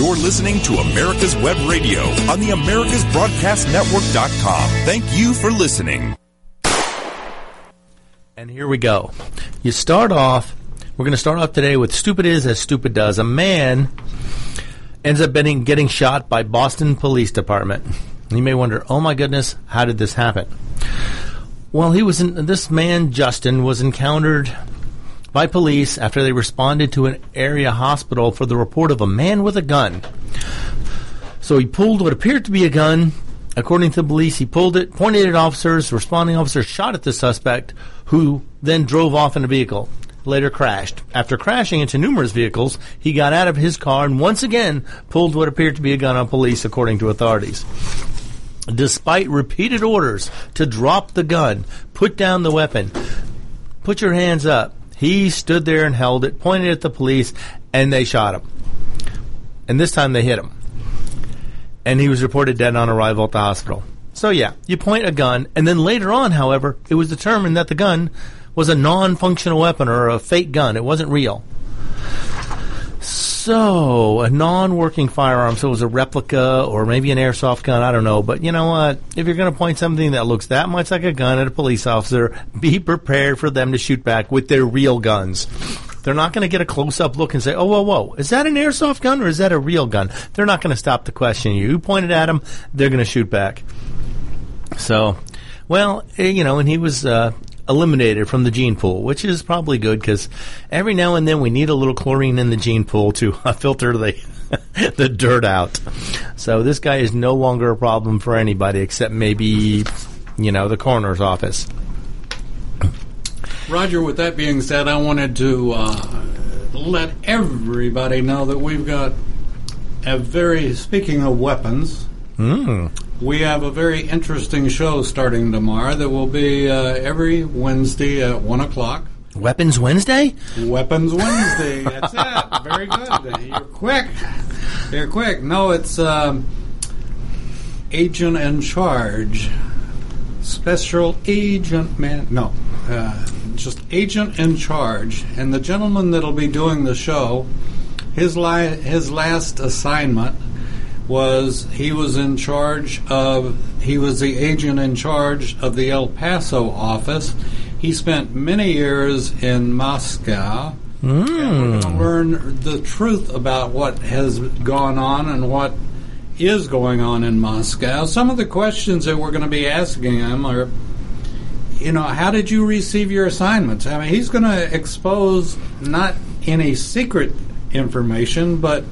You're listening to America's Web Radio on the AmericasBroadcastNetwork.com. Thank you for listening. And here we go. You start off, we're going to start off today with Stupid Is as Stupid Does. A man ends up getting, getting shot by Boston Police Department. You may wonder, oh my goodness, how did this happen? Well, he was in, this man, Justin, was encountered by police after they responded to an area hospital for the report of a man with a gun. So he pulled what appeared to be a gun. According to the police, he pulled it, pointed at officers. Responding officers shot at the suspect, who then drove off in a vehicle. Later crashed. After crashing into numerous vehicles, he got out of his car and once again pulled what appeared to be a gun on police, according to authorities. Despite repeated orders to drop the gun, put down the weapon, put your hands up, he stood there and held it, pointed at the police, and they shot him. And this time they hit him. And he was reported dead on arrival at the hospital. So yeah, you point a gun, and then later on, however, it was determined that the gun was a non-functional weapon or a fake gun. It wasn't real. So, a non-working firearm, so it was a replica or maybe an airsoft gun, I don't know. But you know what? If you're going to point something that looks that much like a gun at a police officer, be prepared for them to shoot back with their real guns. They're not going to get a close-up look and say, "Oh, whoa, whoa, is that an airsoft gun or is that a real gun?" They're not going to stop to question you. You pointed at them, they're going to shoot back. So, well, eh, you know, and he was uh, eliminated from the gene pool, which is probably good because every now and then we need a little chlorine in the gene pool to uh, filter the the dirt out. So this guy is no longer a problem for anybody except maybe you know the coroner's office. Roger, with that being said, I wanted to uh, let everybody know that we've got a very, speaking of weapons, Mm. We have a very interesting show starting tomorrow that will be uh, every Wednesday at 1 o'clock. Weapons Wednesday? Weapons Wednesday. That's it. Very good. You're quick. You're quick. No, it's um, Agent in Charge. Special Agent Man. No, uh, just Agent in Charge. And the gentleman that'll be doing the show, his li- his last assignment was he was in charge of he was the agent in charge of the El Paso office. He spent many years in Moscow. And we're going to hmm. learn the truth about what has gone on and what is going on in Moscow. Some of the questions that we're going to be asking him are, you know, how did you receive your assignments? I mean, he's going to expose not any secret information, but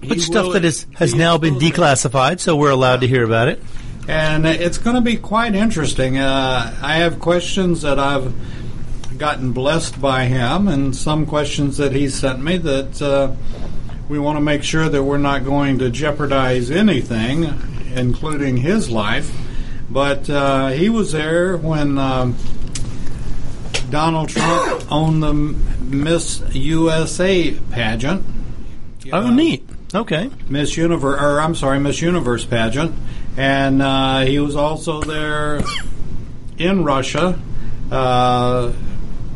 But he stuff will- that is, has now been declassified, so we're allowed to hear about it. and it's going to be quite interesting. Uh, I have questions that I've gotten blessed by him, and some questions that he sent me that uh, we want to make sure that we're not going to jeopardize anything, including his life. But uh, he was there when um, Donald Trump owned the Miss USA pageant. Oh, Uh, neat. Okay. Miss Universe, or I'm sorry, Miss Universe pageant, and uh, he was also there in Russia uh,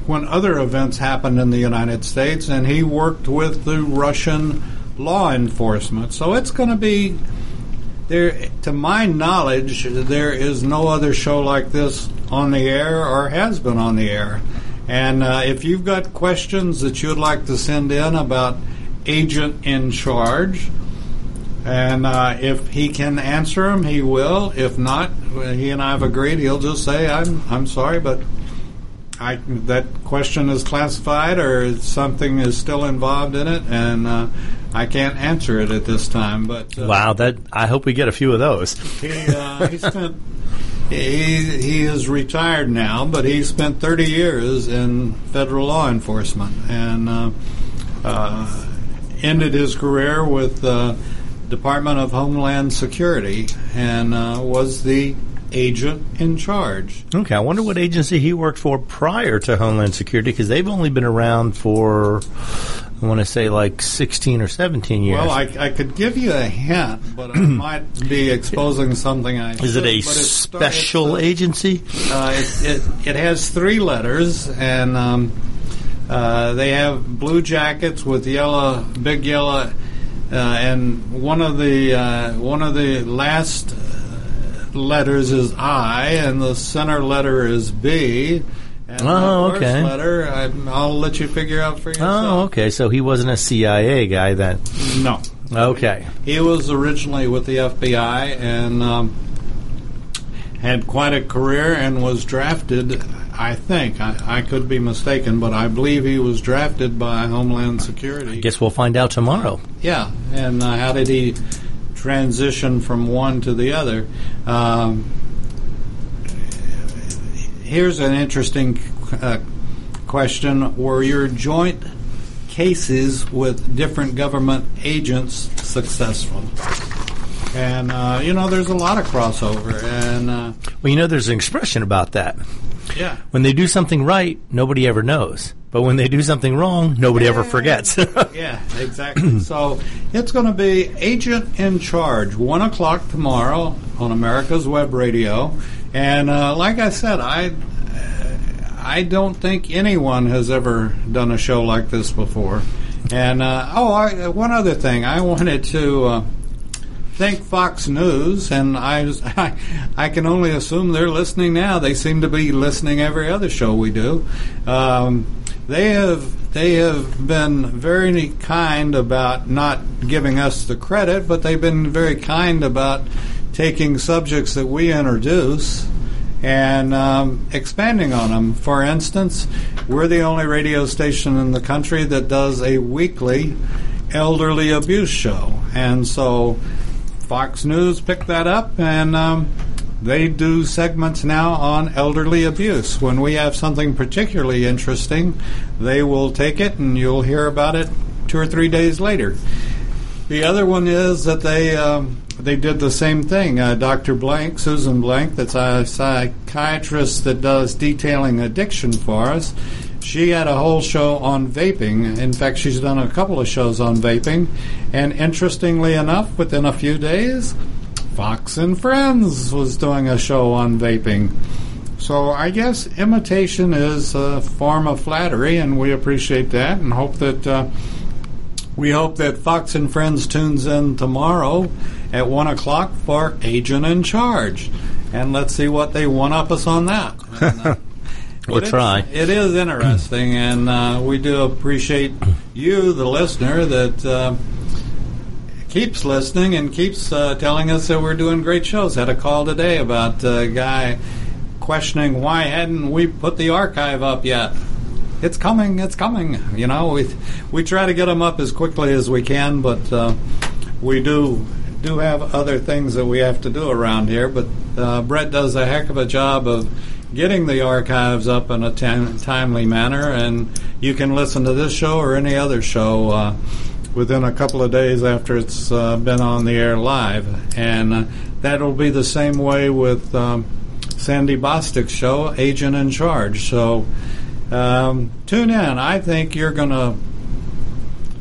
when other events happened in the United States, and he worked with the Russian law enforcement. So it's going to be there. To my knowledge, there is no other show like this on the air or has been on the air. And uh, if you've got questions that you'd like to send in about agent in charge. And uh, if he can answer them, he will. If not, he and I have agreed. He'll just say, "I'm I'm sorry, but I that question is classified, or something is still involved in it, and uh, I can't answer it at this time." But uh, Wow, that I hope we get a few of those. he, uh, he spent. He, he is retired now, but he spent 30 years in federal law enforcement and uh, uh, ended his career with the Department of Homeland Security and uh, was the agent in charge. Okay, I wonder what agency he worked for prior to Homeland Security because they've only been around for, I want to say like 16 or 17 years. Well, I, I could give you a hint, but I might be exposing something I Is it a should, it special uh, agency? Uh, it, it, it has three letters, and um, uh, they have blue jackets with yellow, big yellow uh, and one of the uh, one of the last letters is I, and the center letter is B. And Oh, the first okay. letter, I, I'll let you figure out for yourself. Oh, okay. So he wasn't a CIA guy then. No. Okay. He was originally with the FBI and um, had quite a career and was drafted. I think I, I could be mistaken, but I believe he was drafted by Homeland Security. I Guess we'll find out tomorrow. Yeah, and uh, how did he transition from one to the other? Um, here's an interesting uh, question: Were your joint cases with different government agents successful? And uh, you know, there's a lot of crossover, and uh, Well, you know, there's an expression about that. Yeah. When they do something right, nobody ever knows. But when they do something wrong, nobody ever forgets. Yeah, exactly. so it's going to be Agent in Charge, 1 o'clock tomorrow on America's Web Radio. And uh, like I said, I, I don't think anyone has ever done a show like this before. And, uh, oh, I, one other thing. I wanted to. Uh, thank Fox News, and I, I, I can only assume they're listening now. They seem to be listening every other show we do. Um, they have they have been very kind about not giving us the credit, but they've been very kind about taking subjects that we introduce and um, expanding on them. For instance, we're the only radio station in the country that does a weekly elderly abuse show, and so Fox News picked that up, and um, they do segments now on elderly abuse. When we have something particularly interesting, they will take it, and you'll hear about it two or three days later. The other one is that they um, they did the same thing. Uh, Dr. Blank, Susan Blank, that's a psychiatrist that does detailing addiction for us. She had a whole show on vaping. In fact, she's done a couple of shows on vaping. And interestingly enough, within a few days, Fox and Friends was doing a show on vaping. So I guess imitation is a form of flattery, and we appreciate that, and hope that uh, we hope that Fox and Friends tunes in tomorrow at one o'clock for Agent in Charge, and let's see what they one up us on that. And, uh, We'll it is- try. it is interesting, and uh, we do appreciate you, the listener, that. Uh, keeps listening and keeps uh, telling us that we're doing great shows. Had a call today about a guy questioning why hadn't we put the archive up yet. It's coming. It's coming. You know, we we try to get them up as quickly as we can, but uh, we do do have other things that we have to do around here. But uh, Brett does a heck of a job of getting the archives up in a tim- timely manner, and you can listen to this show or any other show. Uh, within a couple of days after it's uh, been on the air live. And uh, that'll be the same way with um, Sandy Bostic's show, Agent in Charge. So um, tune in. I think you're to.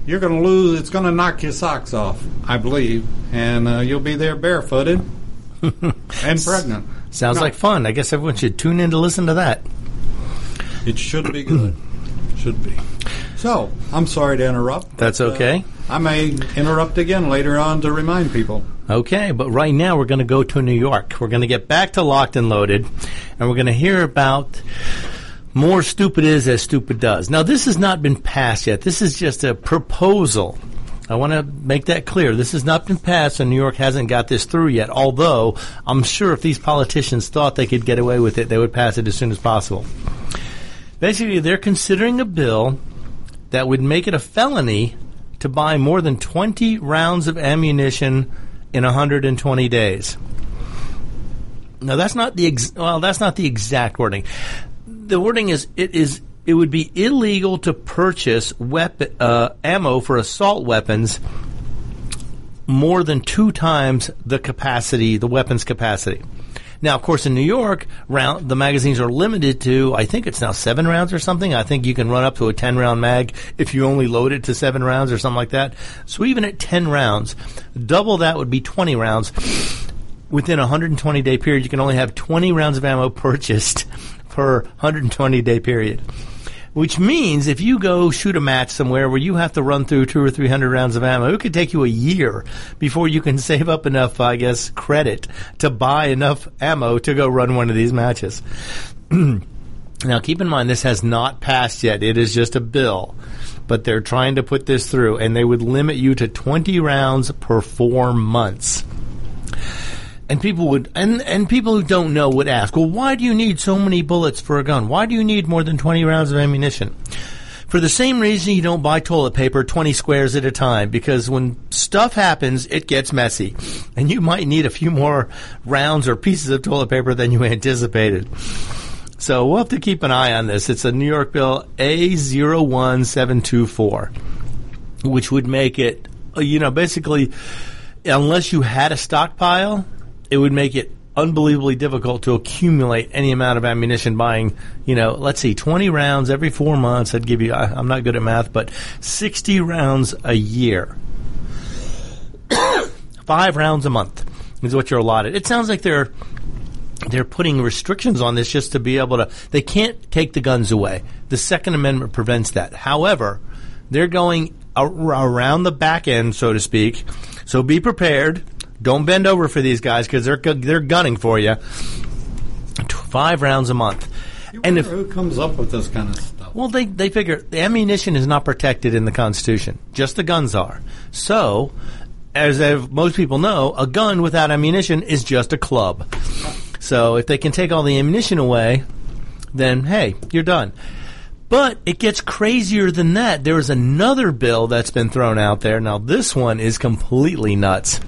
You're to lose. It's to knock your socks off, I believe, and uh, you'll be there barefooted and pregnant. Sounds No. like fun. I guess everyone should tune in to listen to that. It should be good. should be. So, I'm sorry to interrupt. That's but, uh, okay. I may interrupt again later on to remind people. Okay, but right now we're going to go to New York. We're going to get back to Locked and Loaded, and we're going to hear about more stupid is as stupid does. Now, this has not been passed yet. This is just a proposal. I want to make that clear. This has not been passed, and New York hasn't got this through yet. Although I'm sure if these politicians thought they could get away with it, they would pass it as soon as possible. Basically, they're considering a bill that would make it a felony to buy more than 20 rounds of ammunition in 120 days. Now that's not the ex- well that's not the exact wording. The wording is it is it would be illegal to purchase weapon uh, ammo for assault weapons more than two times the capacity, the weapons capacity. Now, of course, in New York, round the magazines are limited to I think it's now seven rounds or something. I think you can run up to a ten round mag if you only load it to seven rounds or something like that. So even at ten rounds, double that would be twenty rounds. Within a 120 day period, you can only have 20 rounds of ammo purchased per 120 day period. Which means if you go shoot a match somewhere where you have to run through two or three hundred rounds of ammo, it could take you a year before you can save up enough, I guess, credit to buy enough ammo to go run one of these matches. now, keep in mind, this has not passed yet. It is just a bill. But they're trying to put this through, and they would limit you to 20 rounds per four months and people would and and people who don't know would ask, well, why do you need so many bullets for a gun? Why do you need more than 20 rounds of ammunition? For the same reason you don't buy toilet paper 20 squares at a time because when stuff happens, it gets messy. And you might need a few more rounds or pieces of toilet paper than you anticipated. So we'll have to keep an eye on this. It's a New York bill A01724, which would make it, uh, you know, basically, unless you had a stockpile, it would make it unbelievably difficult to accumulate any amount of ammunition buying, you know, let's see, 20 rounds every four months. I'd give you, I, am not good at math, but 60 rounds a year. Five rounds a month is what you're allotted. It sounds like they're they're putting restrictions on this just to be able to they can't take the guns away. The Second Amendment prevents that. However, they're going around the back end, so to speak. So be prepared don't bend over for these guys because they're they're gunning for you. Five rounds a month. You and if who comes up with this kind of stuff? Well, they they figure the ammunition is not protected in the Constitution. Just the guns are. So, as most people know, a gun without ammunition is just a club. So, if they can take all the ammunition away, then hey, you're done. But it gets crazier than that. There is another bill that's been thrown out there. Now, this one is completely nuts.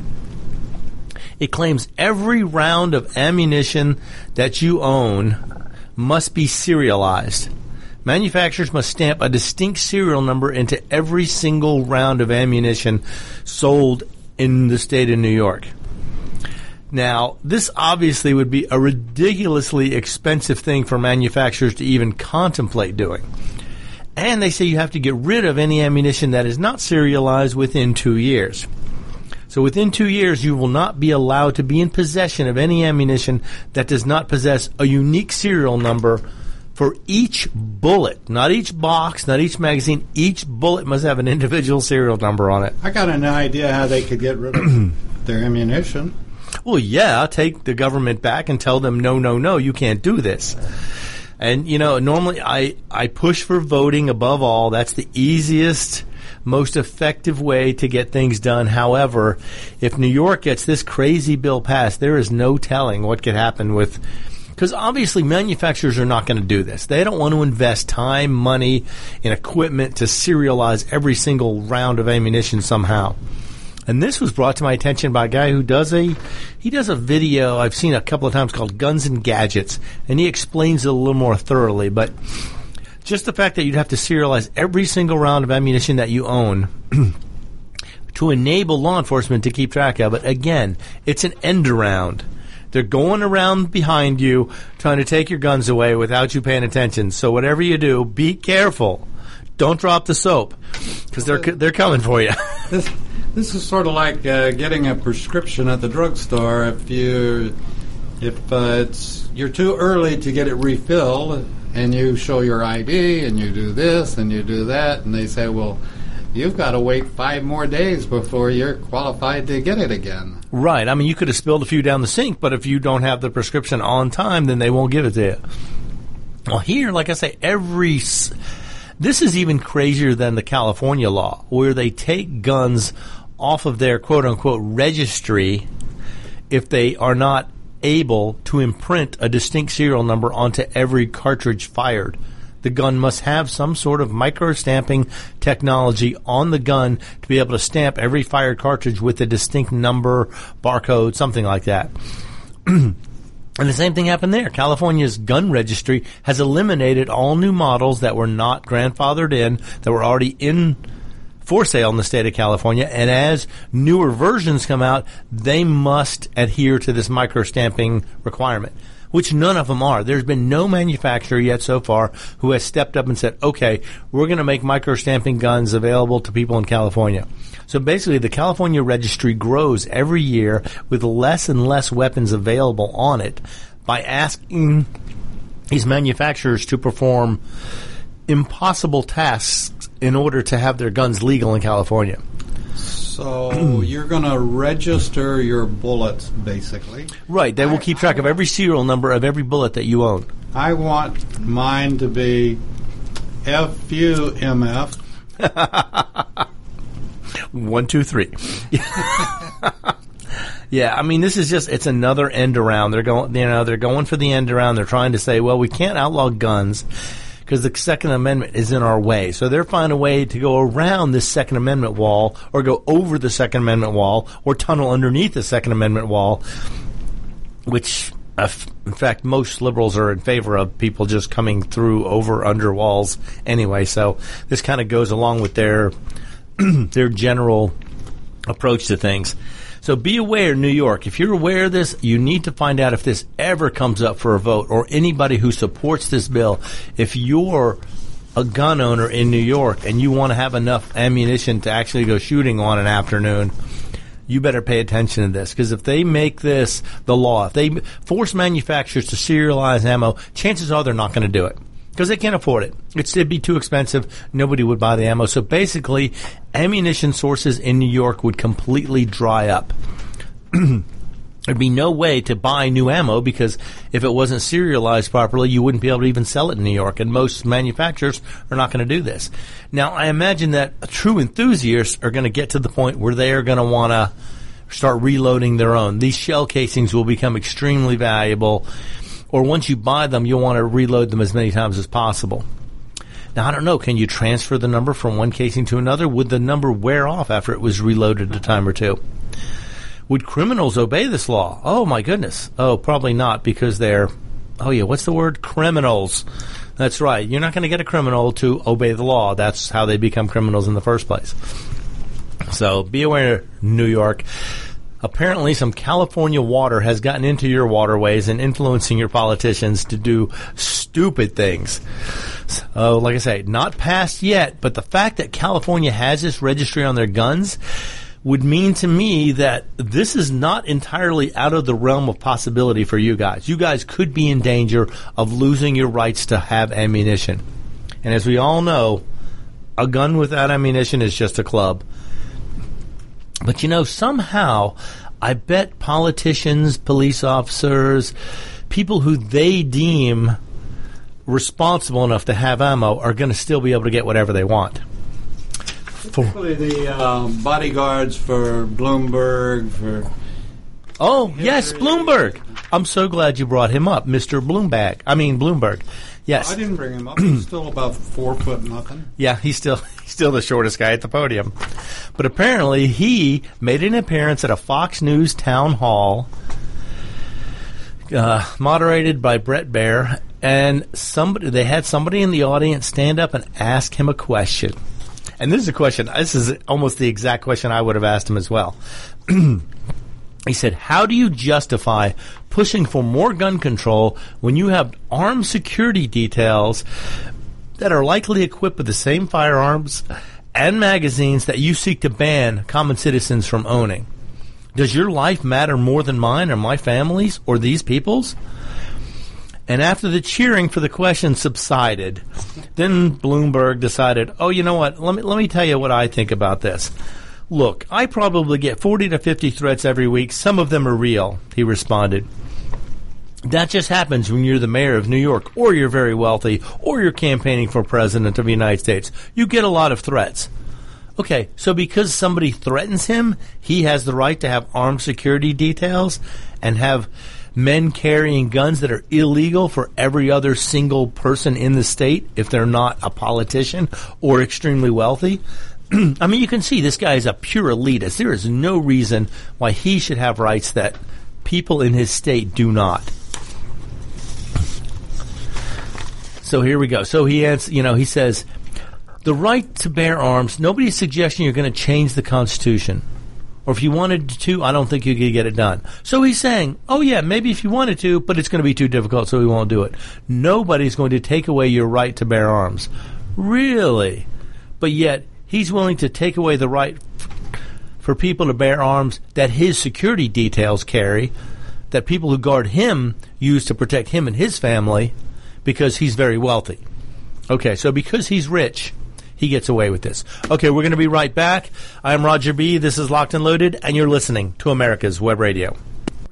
It claims every round of ammunition that you own must be serialized. Manufacturers must stamp a distinct serial number into every single round of ammunition sold in the state of New York. Now, this obviously would be a ridiculously expensive thing for manufacturers to even contemplate doing. And they say you have to get rid of any ammunition that is not serialized within two years. So within two years, you will not be allowed to be in possession of any ammunition that does not possess a unique serial number for each bullet, not each box, not each magazine. Each bullet must have an individual serial number on it. I got an idea how they could get rid of their ammunition. Well, yeah, take the government back and tell them, no, no, no, you can't do this. And you know, normally I I push for voting above all. That's the easiest most effective way to get things done. However, if New York gets this crazy bill passed, there is no telling what could happen with because obviously manufacturers are not going to do this. They don't want to invest time, money, and equipment to serialize every single round of ammunition somehow. And this was brought to my attention by a guy who does a he does a video I've seen a couple of times called Guns and Gadgets, and he explains it a little more thoroughly. But just the fact that you'd have to serialize every single round of ammunition that you own to enable law enforcement to keep track of it. Again, it's an end around. They're going around behind you trying to take your guns away without you paying attention. So whatever you do, be careful. Don't drop the soap because they're they're coming for you. this this is sort of like uh, getting a prescription at the drugstore. If you if uh, it's you're too early to get it refilled and you show your ID and you do this and you do that, and they say, well, you've got to wait five more days before you're qualified to get it again. Right. I mean, you could have spilled a few down the sink, but if you don't have the prescription on time, then they won't give it to you. Well, here, like I say, every. This is even crazier than the California law, where they take guns off of their quote unquote registry if they are not able to imprint a distinct serial number onto every cartridge fired. The gun must have some sort of micro stamping technology on the gun to be able to stamp every fired cartridge with a distinct number, barcode, something like that. and the same thing happened there. California's gun registry has eliminated all new models that were not grandfathered in, that were already in for sale in the state of California. And as newer versions come out, they must adhere to this micro stamping requirement, which none of them are. There's been no manufacturer yet so far who has stepped up and said, okay, we're going to make micro stamping guns available to people in California. So basically, the California registry grows every year with less and less weapons available on it by asking these manufacturers to perform impossible tasks in order to have their guns legal in California. So you're going to register your bullets, basically. Right. They will keep track of every serial number of every bullet that you own. I want mine to be FUMF. One, two, three. yeah, I mean, this is just, it's another end around. They're going, you know, they're going for the end around. They're trying to say, well, we can't outlaw guns because the Second Amendment is in our way. So they're finding a way to go around this Second Amendment wall or go over the Second Amendment wall or tunnel underneath the Second Amendment wall, which uh, in fact, most liberals are in favor of people just coming through over under walls anyway. So this kind of goes along with their their general approach to things. So be aware, New York. If you're aware of this, you need to find out if this ever comes up for a vote or anybody who supports this bill. If you're a gun owner in New York and you want to have enough ammunition to actually go shooting on an afternoon, you better pay attention to this because if they make this the law, if they force manufacturers to serialize ammo, chances are they're not going to do it because they can't afford it. It's, it'd be too expensive. Nobody would buy the ammo. So basically, ammunition sources in New York would completely dry up. There'd be no way to buy new ammo because if it wasn't serialized properly, you wouldn't be able to even sell it in New York. And most manufacturers are not going to do this. Now, I imagine that true enthusiasts are going to get to the point where they are going to want to start reloading their own. These shell casings will become extremely valuable. Or once you buy them, you'll want to reload them as many times as possible. Now, I don't know. Can you transfer the number from one casing to another? Would the number wear off after it was reloaded a time or two? Would criminals obey this law? Oh my goodness. Oh, probably not because they're, oh yeah, what's the word? Criminals. That's right. You're not going to get a criminal to obey the law. That's how they become criminals in the first place. So be aware, New York. Apparently, some California water has gotten into your waterways and influencing your politicians to do stupid things. So, like I say, not passed yet, but the fact that California has this registry on their guns would mean to me that this is not entirely out of the realm of possibility for you guys. You guys could be in danger of losing your rights to have ammunition. And as we all know, a gun without ammunition is just a club. But you know, somehow, I bet politicians, police officers, people who they deem responsible enough to have ammo are going to still be able to get whatever they want. Typically, the um, bodyguards for Bloomberg, for Oh, yes, Bloomberg. I'm so glad you brought him up, Mr. Bloomberg. I mean Bloomberg. Yes. I didn't bring him up. He's still about four foot nothing. Yeah, he's still he's still the shortest guy at the podium. But apparently he made an appearance at a Fox News town hall uh, moderated by Bret Baier and somebody they had somebody in the audience stand up and ask him a question. And this is a question. This is almost the exact question I would have asked him as well. he said, "How do you justify pushing for more gun control when you have armed security details that are likely equipped with the same firearms and magazines that you seek to ban common citizens from owning? Does your life matter more than mine or my family's or these people's?" And after the cheering for the question subsided, then Bloomberg decided, "Oh, you know what? Let me let me tell you what I think about this." Look, I probably get 40 to 50 threats every week. Some of them are real, he responded. That just happens when you're the mayor of New York, or you're very wealthy, or you're campaigning for president of the United States. You get a lot of threats. Okay, so because somebody threatens him, he has the right to have armed security details and have men carrying guns that are illegal for every other single person in the state if they're not a politician or extremely wealthy. I mean, you can see this guy is a pure elitist. There is no reason why he should have rights that people in his state do not. So here we go. So he answers, you know, he says, the right to bear arms, nobody's suggesting you're going to change the Constitution. Or if you wanted to, I don't think you could get it done. So he's saying, oh yeah, maybe if you wanted to, but it's going to be too difficult, so we won't do it. Nobody's going to take away your right to bear arms. Really? But yet, he's willing to take away the right for people to bear arms that his security details carry, that people who guard him use to protect him and his family, because he's very wealthy. Okay, so because he's rich, he gets away with this. Okay, we're going to be right back. I'm Roger B. This is Locked and Loaded, and you're listening to America's Web Radio.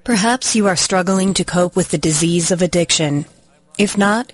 Perhaps you are struggling to cope with the disease of addiction. If not,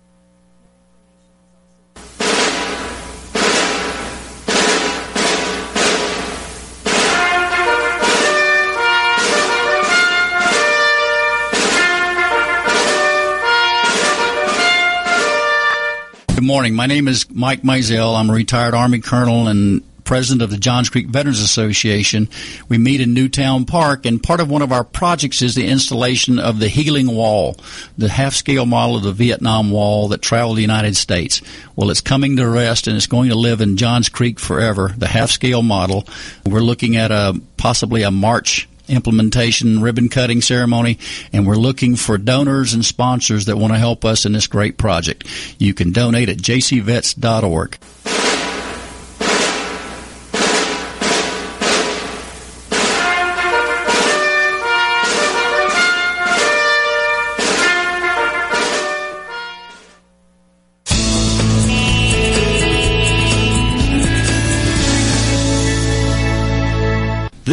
Good morning. My name is Mike Mizell. I'm a retired Army colonel and president of the Johns Creek Veterans Association. We meet in Newtown Park, and part of one of our projects is the installation of the Healing Wall, the half scale model of the Vietnam Wall that traveled the United States. Well, it's coming to rest and it's going to live in Johns Creek forever, the half scale model. We're looking at a possibly a March implementation ribbon cutting ceremony, and we're looking for donors and sponsors that want to help us in this great project. You can donate at jcvets.org.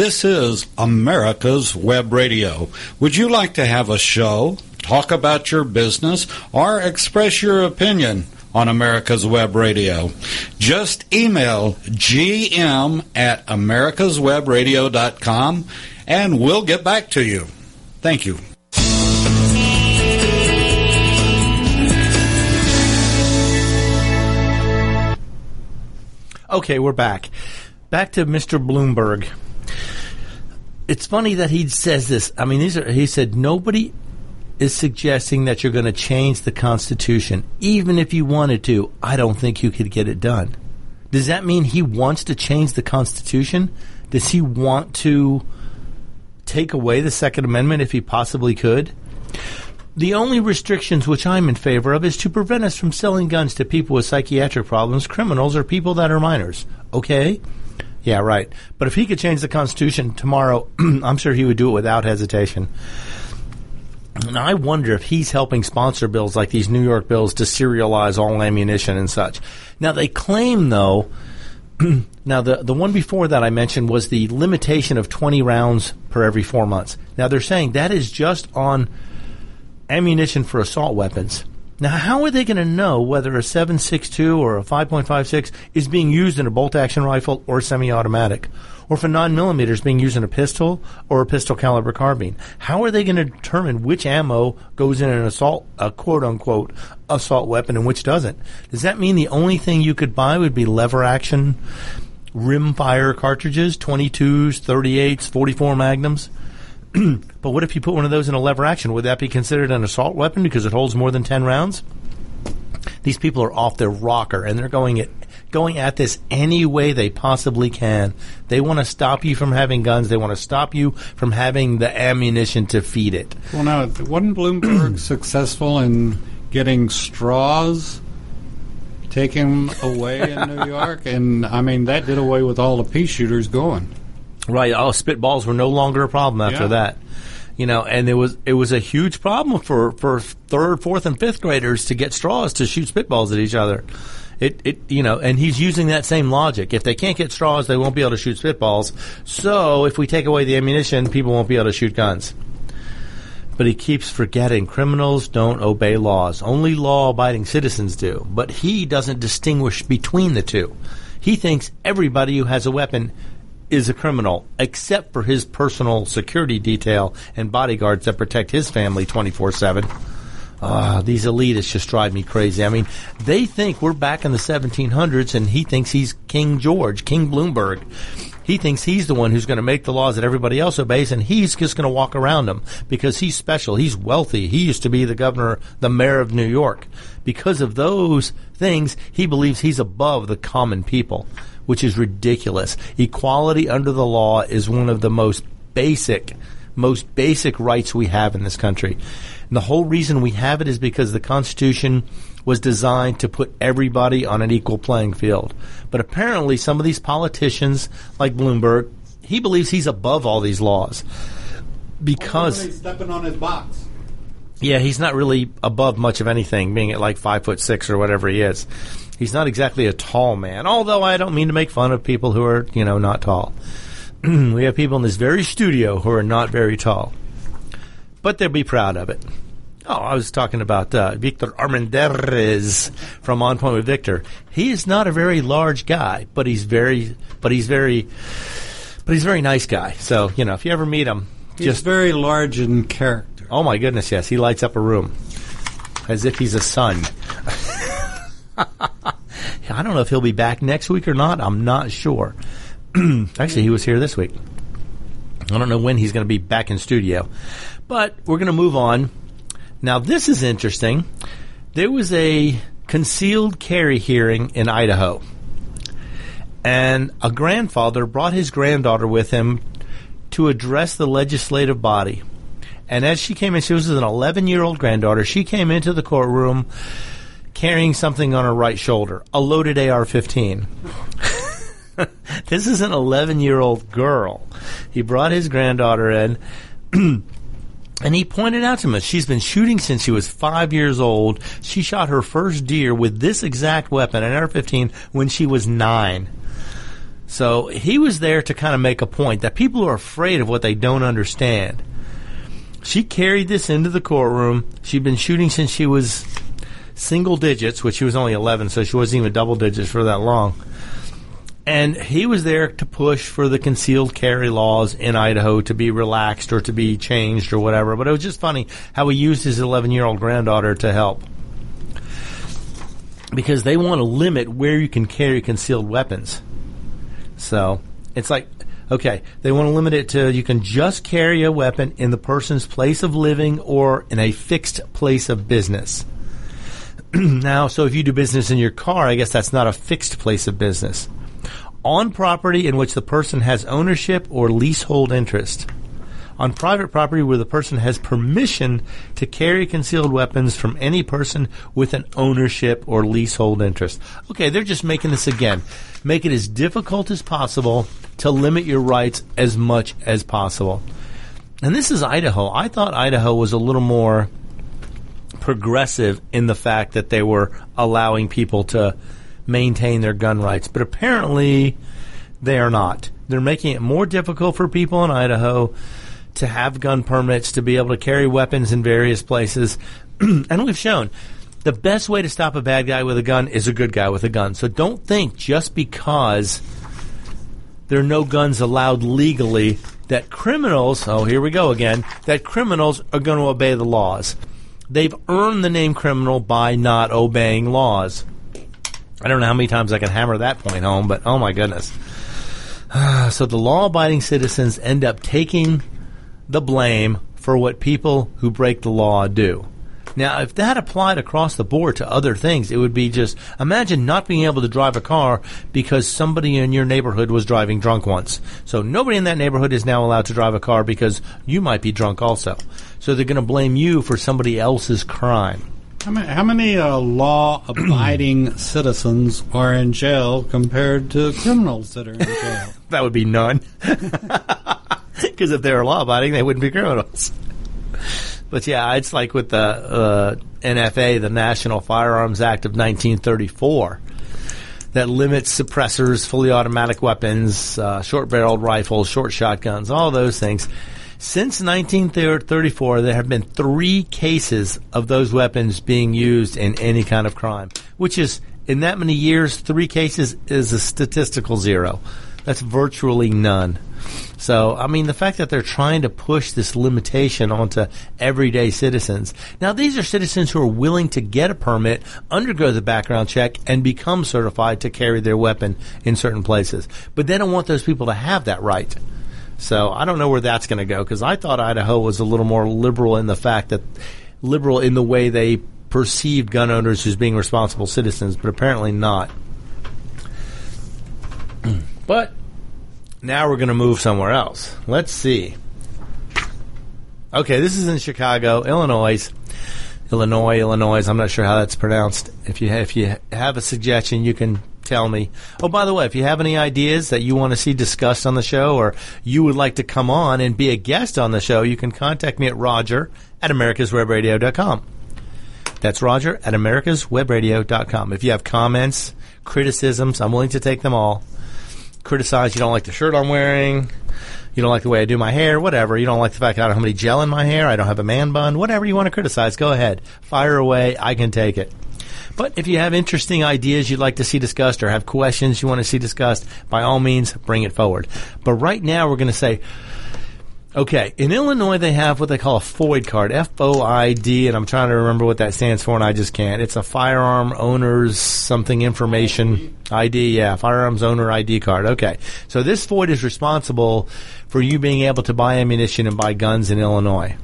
This is America's Web Radio. Would you like to have a show, talk about your business, or express your opinion on America's Web Radio? Just email gm at americaswebradio.com and we'll get back to you. Thank you. Okay, we're back. Back to Mr. Bloomberg. It's funny that he says this. I mean, these are, he said nobody is suggesting that you're going to change the Constitution. Even if you wanted to, I don't think you could get it done. Does that mean he wants to change the Constitution? Does he want to take away the Second Amendment if he possibly could? The only restrictions which I'm in favor of is to prevent us from selling guns to people with psychiatric problems, criminals, or people that are minors. Okay? Yeah, right. But if he could change the Constitution tomorrow, I'm sure he would do it without hesitation. And I wonder if he's helping sponsor bills like these New York bills to serialize all ammunition and such. Now, they claim, though, now the, the one before that I mentioned was the limitation of 20 rounds per every four months. Now, they're saying that is just on ammunition for assault weapons. Now, how are they going to know whether a 7.62 or a 5.56 is being used in a bolt-action rifle or semi-automatic, or if a 9 millimeter is being used in a pistol or a pistol caliber carbine? How are they going to determine which ammo goes in an assault, a quote-unquote assault weapon, and which doesn't? Does that mean the only thing you could buy would be lever action rim fire cartridges, 22s, 38s, 44 magnums? but what if you put one of those in a lever action? Would that be considered an assault weapon because it holds more than 10 rounds? These people are off their rocker and they're going at going at this any way they possibly can. They want to stop you from having guns. They want to stop you from having the ammunition to feed it. Well, now, wasn't Bloomberg successful in getting straws taken away in New York? And, I mean, that did away with all the pea shooters going. Right. Oh, spitballs were no longer a problem after Yeah. that. You know, and it was it was a huge problem for, for third, fourth, and fifth graders to get straws to shoot spitballs at each other. It, it you know, and he's using that same logic. If they can't get straws, they won't be able to shoot spitballs. So if we take away the ammunition, people won't be able to shoot guns. But he keeps forgetting criminals don't obey laws. Only law abiding citizens do. But he doesn't distinguish between the two. He thinks everybody who has a weapon is a criminal, except for his personal security detail and bodyguards that protect his family 24 7. Uh, these elitists just drive me crazy. I mean, they think we're back in the 1700s, and he thinks he's King George, King Bloomberg. He thinks he's the one who's going to make the laws that everybody else obeys, and he's just going to walk around them because he's special. He's wealthy. He used to be the governor, the mayor of New York. Because of those things, he believes he's above the common people, which is ridiculous. Equality under the law is one of the most basic, most basic rights we have in this country. And the whole reason we have it is because the Constitution was designed to put everybody on an equal playing field. But apparently, some of these politicians, like Bloomberg, he believes he's above all these laws because he's stepping on his box. yeah, he's not really above much of anything, being at like five foot six or whatever he is. He's not exactly a tall man, although I don't mean to make fun of people who are, you know, not tall. we have people in this very studio who are not very tall, but they'll be proud of it. Oh, I was talking about uh, Victor Armendariz from On Point with Victor. He is not a very large guy, but he's very, but he's very, but he's a very nice guy. So you know, if you ever meet him, He's just very large in character. oh my goodness, yes, he lights up a room as if he's a sun. I don't know if he'll be back next week or not. I'm not sure. Actually, he was here this week. I don't know when he's going to be back in studio, but we're going to move on. Now, this is interesting. There was a concealed carry hearing in Idaho, and a grandfather brought his granddaughter with him to address the legislative body. And as she came in, she was an 11 year old granddaughter. She came into the courtroom carrying something on her right shoulder, a loaded AR 15. this is an 11 year old girl. He brought his granddaughter in. And he pointed out to me, she's been shooting since she was five years old. She shot her first deer with this exact weapon, an AR-15, when she was nine. So he was there to kind of make a point that people are afraid of what they don't understand. She carried this into the courtroom. She'd been shooting since she was single digits, which she was only 11, so she wasn't even double digits for that long. And he was there to push for the concealed carry laws in Idaho to be relaxed or to be changed or whatever. But it was just funny how he used his 11 year old granddaughter to help. Because they want to limit where you can carry concealed weapons. So it's like, okay, they want to limit it to you can just carry a weapon in the person's place of living or in a fixed place of business. now, so if you do business in your car, I guess that's not a fixed place of business. On property in which the person has ownership or leasehold interest. On private property where the person has permission to carry concealed weapons from any person with an ownership or leasehold interest. Okay, they're just making this again. Make it as difficult as possible to limit your rights as much as possible. And this is Idaho. I thought Idaho was a little more progressive in the fact that they were allowing people to maintain their gun rights. But apparently, they are not. They're making it more difficult for people in Idaho to have gun permits, to be able to carry weapons in various places. and we've shown the best way to stop a bad guy with a gun is a good guy with a gun. So don't think just because there are no guns allowed legally that criminals, oh, here we go again, that criminals are going to obey the laws. They've earned the name criminal by not obeying laws. I don't know how many times I can hammer that point home, but oh my goodness. so the law abiding citizens end up taking the blame for what people who break the law do. Now, if that applied across the board to other things, it would be just imagine not being able to drive a car because somebody in your neighborhood was driving drunk once. So nobody in that neighborhood is now allowed to drive a car because you might be drunk also. So they're going to blame you for somebody else's crime. How many, how many uh, law-abiding citizens are in jail compared to criminals that are in jail? That would be none. Because if they were law abiding, they wouldn't be criminals. But yeah, it's like with the uh, NFA, the National Firearms Act of 1934, that limits suppressors, fully automatic weapons, uh, short barreled rifles, short shotguns, all those things. Since 1934, there have been three cases of those weapons being used in any kind of crime, which is, in that many years, three cases is a statistical zero. That's virtually none. So, I mean, the fact that they're trying to push this limitation onto everyday citizens. Now, these are citizens who are willing to get a permit, undergo the background check, and become certified to carry their weapon in certain places. But they don't want those people to have that right. So, I don't know where that's going to go because I thought Idaho was a little more liberal in the fact that liberal in the way they perceived gun owners as being responsible citizens, but apparently not. but now we're going to move somewhere else. Let's see. Okay, this is in Chicago, Illinois. Illinois, Illinois. I'm not sure how that's pronounced. If you if you have a suggestion, you can tell me. Oh, by the way, if you have any ideas that you want to see discussed on the show, or you would like to come on and be a guest on the show, you can contact me at Roger at AmericasWebRadio.com. That's Roger at AmericasWebRadio.com. If you have comments, criticisms, I'm willing to take them all criticize you don't like the shirt I'm wearing, you don't like the way I do my hair, whatever. You don't like the fact that I don't have any gel in my hair, I don't have a man bun, whatever you want to criticize, go ahead. Fire away, I can take it. But if you have interesting ideas you'd like to see discussed or have questions you want to see discussed, by all means, bring it forward. But right now we're going to say, Okay, in Illinois they have what they call a FOID card, F-O-I-D, and I'm trying to remember what that stands for, and I just can't. It's a firearm owner's something information ID, yeah, firearms owner ID card. Okay, so this FOID is responsible for you being able to buy ammunition and buy guns in Illinois.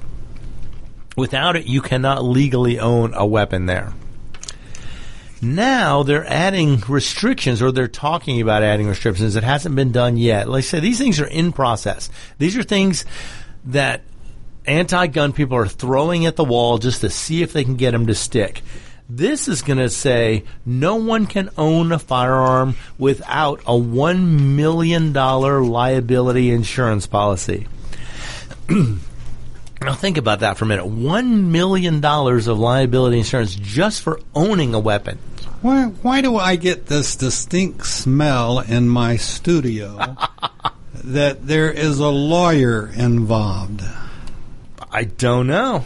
Without it, you cannot legally own a weapon there. Now they're adding restrictions, or they're talking about adding restrictions. It hasn't been done yet. Like I said, these things are in process. These are things that anti-gun people are throwing at the wall just to see if they can get them to stick. This is going to say no one can own a firearm without a $1 million liability insurance policy. now think about that for a minute. $1 million of liability insurance just for owning a weapon. Why, why do I get this distinct smell in my studio that there is a lawyer involved? I don't know.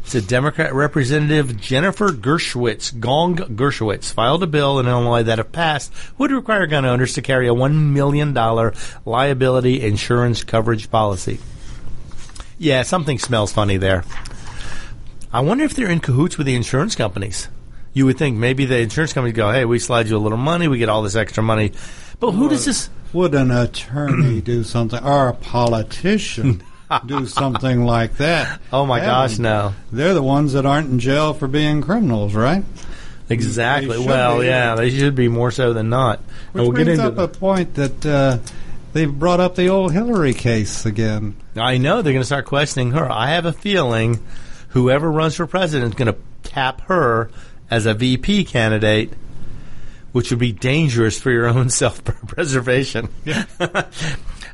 It's a Democrat Representative Jennifer Gershowitz, Gong Gershowitz, filed a bill in Illinois that, if passed, would require gun owners to carry a $1 million liability insurance coverage policy. Yeah, something smells funny there. I wonder if they're in cahoots with the insurance companies you would think maybe the insurance company go, hey, we slide you a little money, we get all this extra money. But who does this? Would an attorney do something, or a politician do something like that? Oh my gosh, no! They're the ones that aren't in jail for being criminals, right? Exactly. Well, be. yeah, they should be more so than not. Which we'll brings up a point that uh, they've brought up the old Hillary case again. I know they're going to start questioning her. I have a feeling whoever runs for president is going to tap her as a VP candidate, which would be dangerous for your own self preservation. Yeah.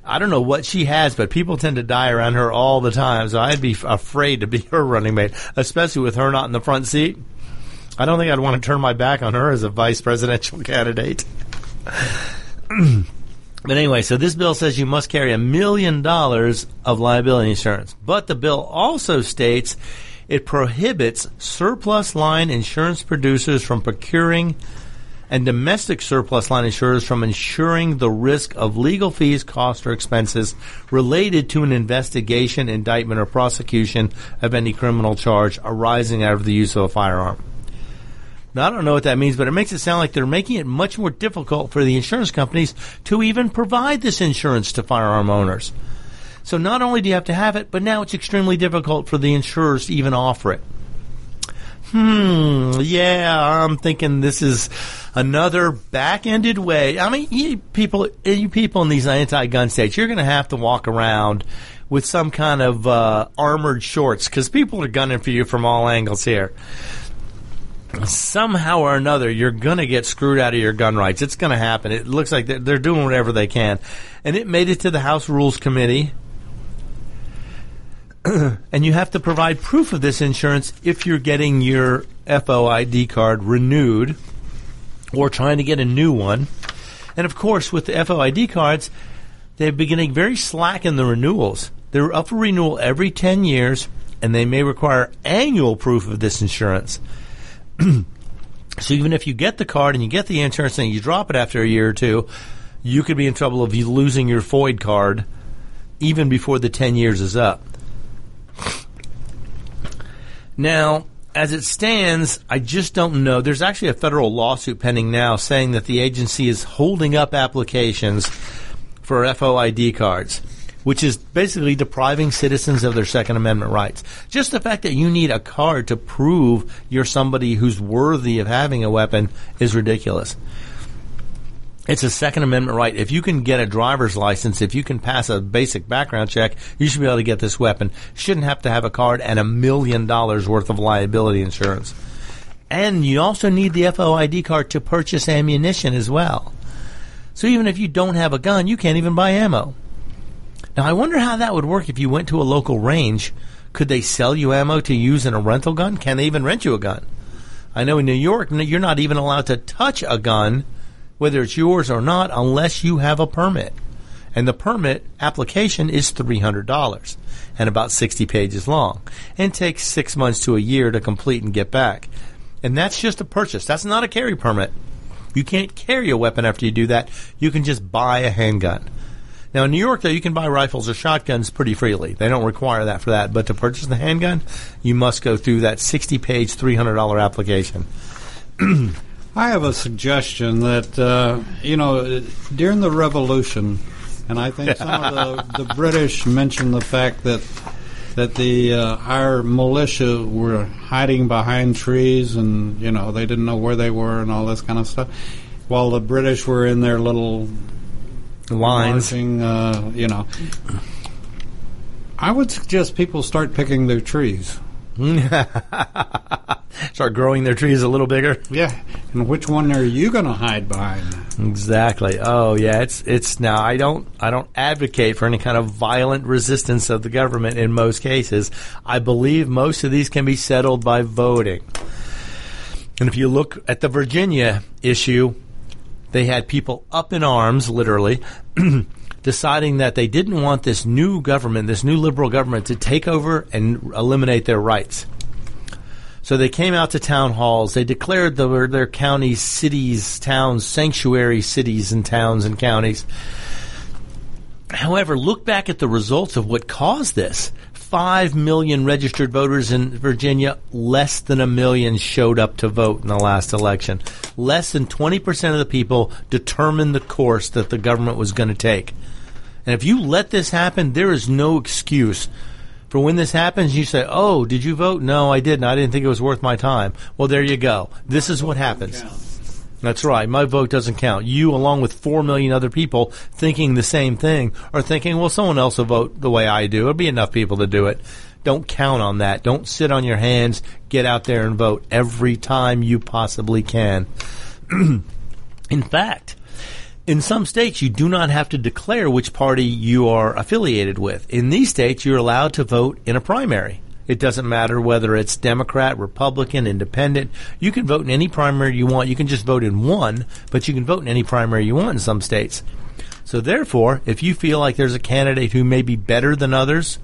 I don't know what she has, but people tend to die around her all the time. So I'd be afraid to be her running mate, especially with her not in the front seat. I don't think I'd want to turn my back on her as a vice presidential candidate. but anyway, so this bill says you must carry a million dollars of liability insurance. But the bill also states it prohibits surplus line insurance producers from procuring and domestic surplus line insurers from insuring the risk of legal fees, costs, or expenses related to an investigation, indictment, or prosecution of any criminal charge arising out of the use of a firearm. Now, I don't know what that means, but it makes it sound like they're making it much more difficult for the insurance companies to even provide this insurance to firearm owners. So not only do you have to have it, but now it's extremely difficult for the insurers to even offer it. Hmm, yeah, I'm thinking this is another back-ended way. I mean, you people, you people in these anti-gun states, you're going to have to walk around with some kind of uh, armored shorts because people are gunning for you from all angles here. Somehow or another, you're going to get screwed out of your gun rights. It's going to happen. It looks like they're, they're doing whatever they can, and it made it to the House Rules Committee. and you have to provide proof of this insurance if you're getting your FOID card renewed or trying to get a new one. And of course, with the FOID cards, they're beginning very slack in the renewals. They're up for renewal every 10 years, and they may require annual proof of this insurance. so even if you get the card and you get the insurance and you drop it after a year or two, you could be in trouble of losing your FOID card even before the 10 years is up. Now, as it stands, I just don't know. There's actually a federal lawsuit pending now saying that the agency is holding up applications for FOID cards, which is basically depriving citizens of their Second Amendment rights. Just the fact that you need a card to prove you're somebody who's worthy of having a weapon is ridiculous. It's a Second Amendment right. If you can get a driver's license, if you can pass a basic background check, you should be able to get this weapon. Shouldn't have to have a card and a million dollars worth of liability insurance. And you also need the FOID card to purchase ammunition as well. So even if you don't have a gun, you can't even buy ammo. Now I wonder how that would work if you went to a local range. Could they sell you ammo to use in a rental gun? Can they even rent you a gun? I know in New York, you're not even allowed to touch a gun whether it's yours or not, unless you have a permit. And the permit application is $300 and about 60 pages long and takes six months to a year to complete and get back. And that's just a purchase. That's not a carry permit. You can't carry a weapon after you do that. You can just buy a handgun. Now, in New York, though, you can buy rifles or shotguns pretty freely. They don't require that for that. But to purchase the handgun, you must go through that 60 page, $300 application. I have a suggestion that uh, you know during the Revolution, and I think some of the, the British mentioned the fact that that the uh, our militia were hiding behind trees, and you know they didn't know where they were, and all this kind of stuff, while the British were in their little lines. Marching, uh, you know, I would suggest people start picking their trees. Start growing their trees a little bigger. Yeah, and which one are you going to hide behind? Exactly. Oh, yeah. It's it's now. I don't I don't advocate for any kind of violent resistance of the government in most cases. I believe most of these can be settled by voting. And if you look at the Virginia issue, they had people up in arms, literally. deciding that they didn't want this new government, this new liberal government, to take over and eliminate their rights. So they came out to town halls. They declared the, their counties, cities, towns, sanctuary cities and towns and counties. However, look back at the results of what caused this. Five million registered voters in Virginia, less than a million showed up to vote in the last election. Less than 20% of the people determined the course that the government was going to take. And if you let this happen, there is no excuse for when this happens. You say, "Oh, did you vote? No, I didn't. I didn't think it was worth my time." Well, there you go. This is what happens. That's right. My vote doesn't count. You, along with four million other people thinking the same thing, are thinking, well, someone else will vote the way I do. It'll be enough people to do it. Don't count on that. Don't sit on your hands. Get out there and vote every time you possibly can. In fact, in some states, you do not have to declare which party you are affiliated with. In these states, you're allowed to vote in a primary. It doesn't matter whether it's Democrat, Republican, Independent. You can vote in any primary you want. You can just vote in one, but you can vote in any primary you want in some states. So therefore, if you feel like there's a candidate who may be better than others,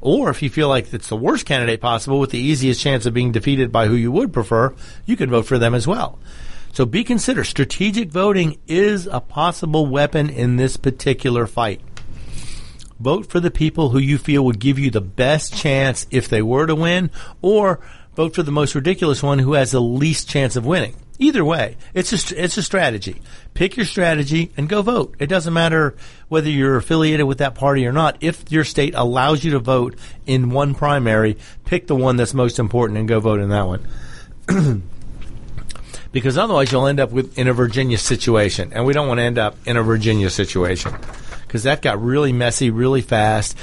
or if you feel like it's the worst candidate possible with the easiest chance of being defeated by who you would prefer, you can vote for them as well. So be considered. Strategic voting is a possible weapon in this particular fight. Vote for the people who you feel would give you the best chance if they were to win, or vote for the most ridiculous one who has the least chance of winning. Either way, it's a, it's a strategy. Pick your strategy and go vote. It doesn't matter whether you're affiliated with that party or not. If your state allows you to vote in one primary, pick the one that's most important and go vote in that one. because otherwise you'll end up with in a Virginia situation, and we don't want to end up in a Virginia situation because that got really messy really fast.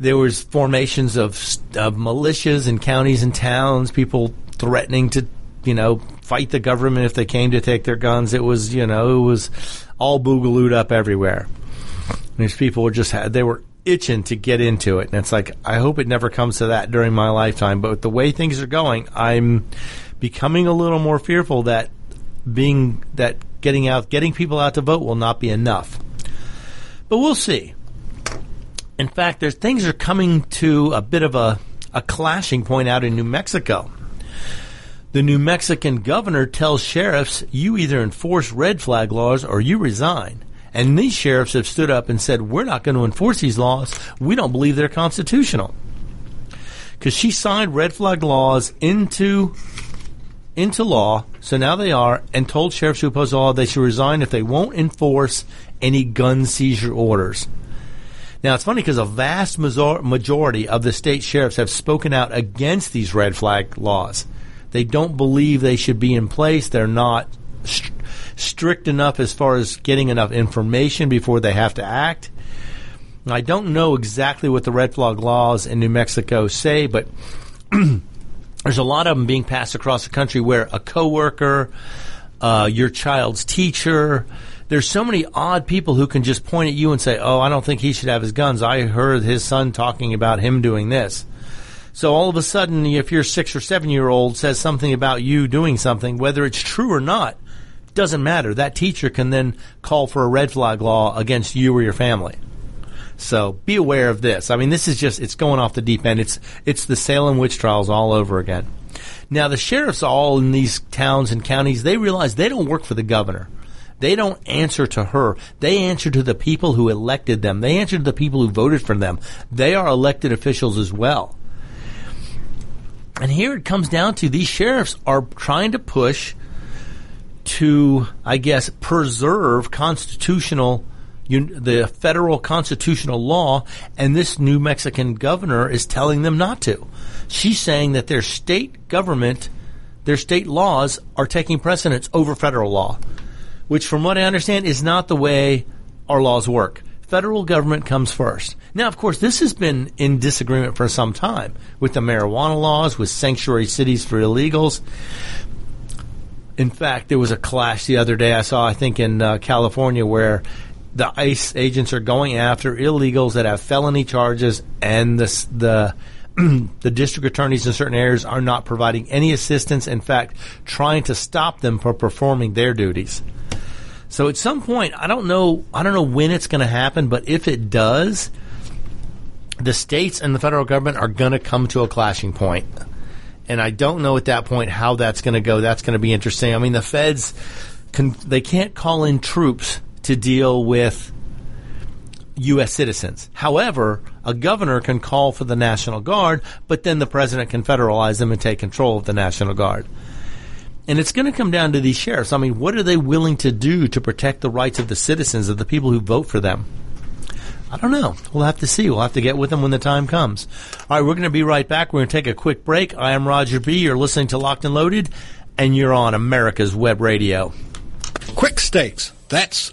There was formations of of militias in counties and towns, people threatening to you know fight the government if they came to take their guns. It was you know it was all boogalooed up everywhere. These people were just they were itching to get into it, and it's like I hope it never comes to that during my lifetime. But the way things are going, I'm becoming a little more fearful that being that getting out, getting people out to vote will not be enough. But we'll see. In fact, there's things are coming to a bit of a, a clashing point out in New Mexico. The New Mexican governor tells sheriffs, you either enforce red flag laws or you resign. And these sheriffs have stood up and said, we're not going to enforce these laws. We don't believe they're constitutional. Because she signed red flag laws into into law, so now they are, and told sheriffs who oppose law they should resign if they won't enforce any gun seizure orders. Now, it's funny because a vast majority of the state sheriffs have spoken out against these red flag laws. They don't believe they should be in place. They're not st- strict enough as far as getting enough information before they have to act. I don't know exactly what the red flag laws in New Mexico say, but there's a lot of them being passed across the country where a coworker, uh, your child's teacher, there's so many odd people who can just point at you and say, "Oh, I don't think he should have his guns. I heard his son talking about him doing this." So all of a sudden, if your six or seven year old says something about you doing something, whether it's true or not, doesn't matter. That teacher can then call for a red flag law against you or your family. So be aware of this. I mean, this is just, it's going off the deep end. It's, it's the Salem witch trials all over again. Now, the sheriffs all in these towns and counties, they realize they don't work for the governor. They don't answer to her. They answer to the people who elected them. They answer to the people who voted for them. They are elected officials as well. And here it comes down to these sheriffs are trying to push to, I guess, preserve constitutional the federal constitutional law, and this New Mexican governor is telling them not to. She's saying that their state government, their state laws are taking precedence over federal law, which, from what I understand, is not the way our laws work. Federal government comes first. Now, of course, this has been in disagreement for some time with the marijuana laws, with sanctuary cities for illegals. In fact, there was a clash the other day I saw, I think, in uh, California where the ICE agents are going after illegals that have felony charges, and the the the district attorneys in certain areas are not providing any assistance. In fact, trying to stop them from performing their duties. So at some point, I don't know, I don't know when it's going to happen, but if it does, the states and the federal government are going to come to a clashing point. And I don't know at that point how that's going to go. That's going to be interesting. I mean, the feds can, they can't call in troops to deal with U.S. citizens. However, a governor can call for the National Guard, but then the president can federalize them and take control of the National Guard. And it's going to come down to these sheriffs. I mean, what are they willing to do to protect the rights of the citizens, of the people who vote for them? I don't know. We'll have to see. We'll have to get with them when the time comes. All right, we're going to be right back. We're going to take a quick break. I am Roger B. You're listening to Locked and Loaded, and you're on America's Web Radio. Quik Stakes. That's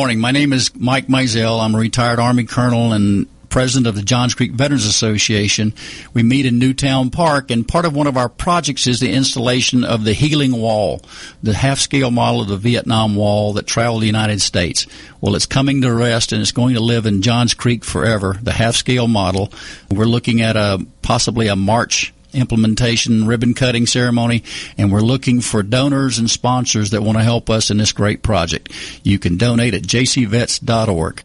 Morning. My name is Mike Mizell. I'm a retired Army colonel and president of the Johns Creek Veterans Association. We meet in Newtown Park, and part of one of our projects is the installation of the Healing Wall, the half-scale model of the Vietnam Wall that traveled the United States. Well, it's coming to rest, and it's going to live in Johns Creek forever, the half-scale model. We're looking at a possibly a March implementation ribbon cutting ceremony, and we're looking for donors and sponsors that want to help us in this great project. You can donate at jcvets.org.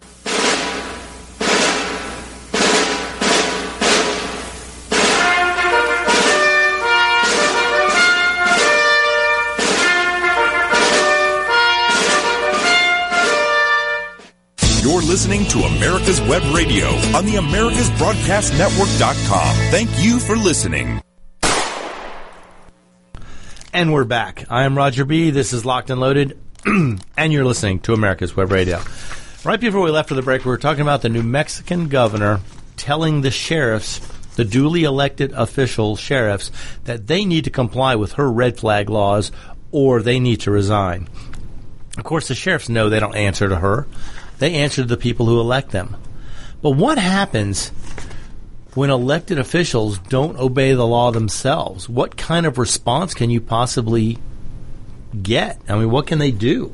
listening to America's Web Radio on the AmericasBroadcastNetwork.com. Thank you for listening. And we're back. I am Roger B. This is Locked and Loaded, and you're listening to America's Web Radio. Right before we left for the break, we were talking about the New Mexican governor telling the sheriffs, the duly elected official sheriffs, that they need to comply with her red flag laws or they need to resign. Of course, the sheriffs know they don't answer to her. They answer to the people who elect them. But what happens when elected officials don't obey the law themselves? What kind of response can you possibly get? I mean, what can they do?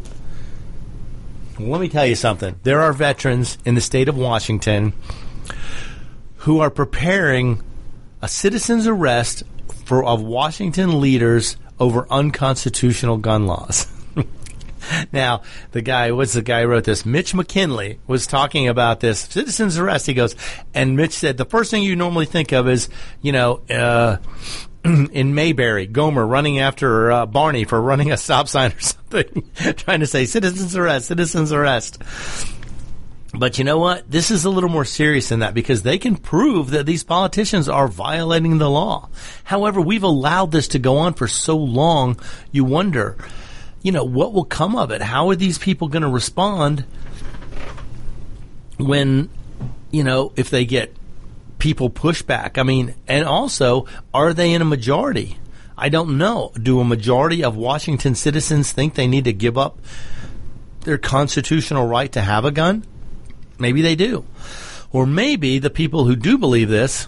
Well, let me tell you something. There are veterans in the state of Washington who are preparing a citizen's arrest for of Washington leaders over unconstitutional gun laws. now, the guy, what's the guy who wrote this? Mitch McKinley was talking about this citizen's arrest. He goes, and Mitch said, the first thing you normally think of is, you know, uh, in Mayberry, Gomer running after uh, Barney for running a stop sign or something, trying to say citizens arrest, citizens arrest. But you know what? This is a little more serious than that because they can prove that these politicians are violating the law. However, we've allowed this to go on for so long, you wonder, you know, what will come of it? How are these people going to respond when, you know, if they get people pushback? I mean, and also, are they in a majority? I don't know. Do a majority of Washington citizens think they need to give up their constitutional right to have a gun? Maybe they do. Or maybe the people who do believe this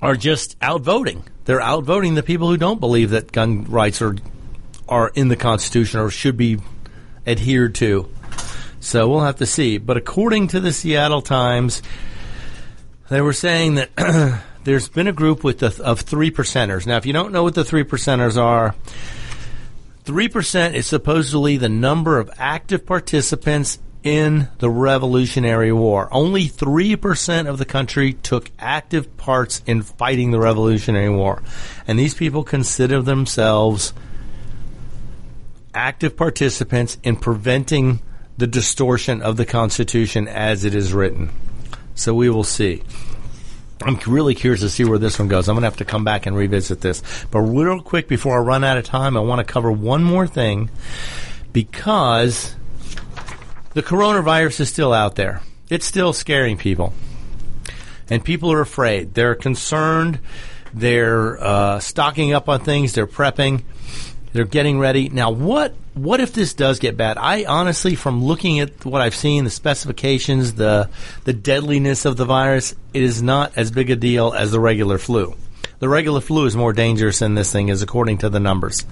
are just outvoting. They're outvoting the people who don't believe that gun rights are are in the Constitution or should be adhered to. So we'll have to see. But according to the Seattle Times, they were saying that there's been a group with the, of three percenters. Now, if you don't know what the three percenters are, three percent is supposedly the number of active participants in the Revolutionary War. Only 3% of the country took active parts in fighting the Revolutionary War. And these people consider themselves active participants in preventing the distortion of the Constitution as it is written. So we will see. I'm really curious to see where this one goes. I'm going to have to come back and revisit this. But real quick before I run out of time, I want to cover one more thing because the coronavirus is still out there. It's still scaring people. And people are afraid. They're concerned. They're uh, stocking up on things. They're prepping. They're getting ready. Now, what what if this does get bad? I honestly, from looking at what I've seen, the specifications, the the deadliness of the virus, it is not as big a deal as the regular flu. The regular flu is more dangerous than this thing is, according to the numbers.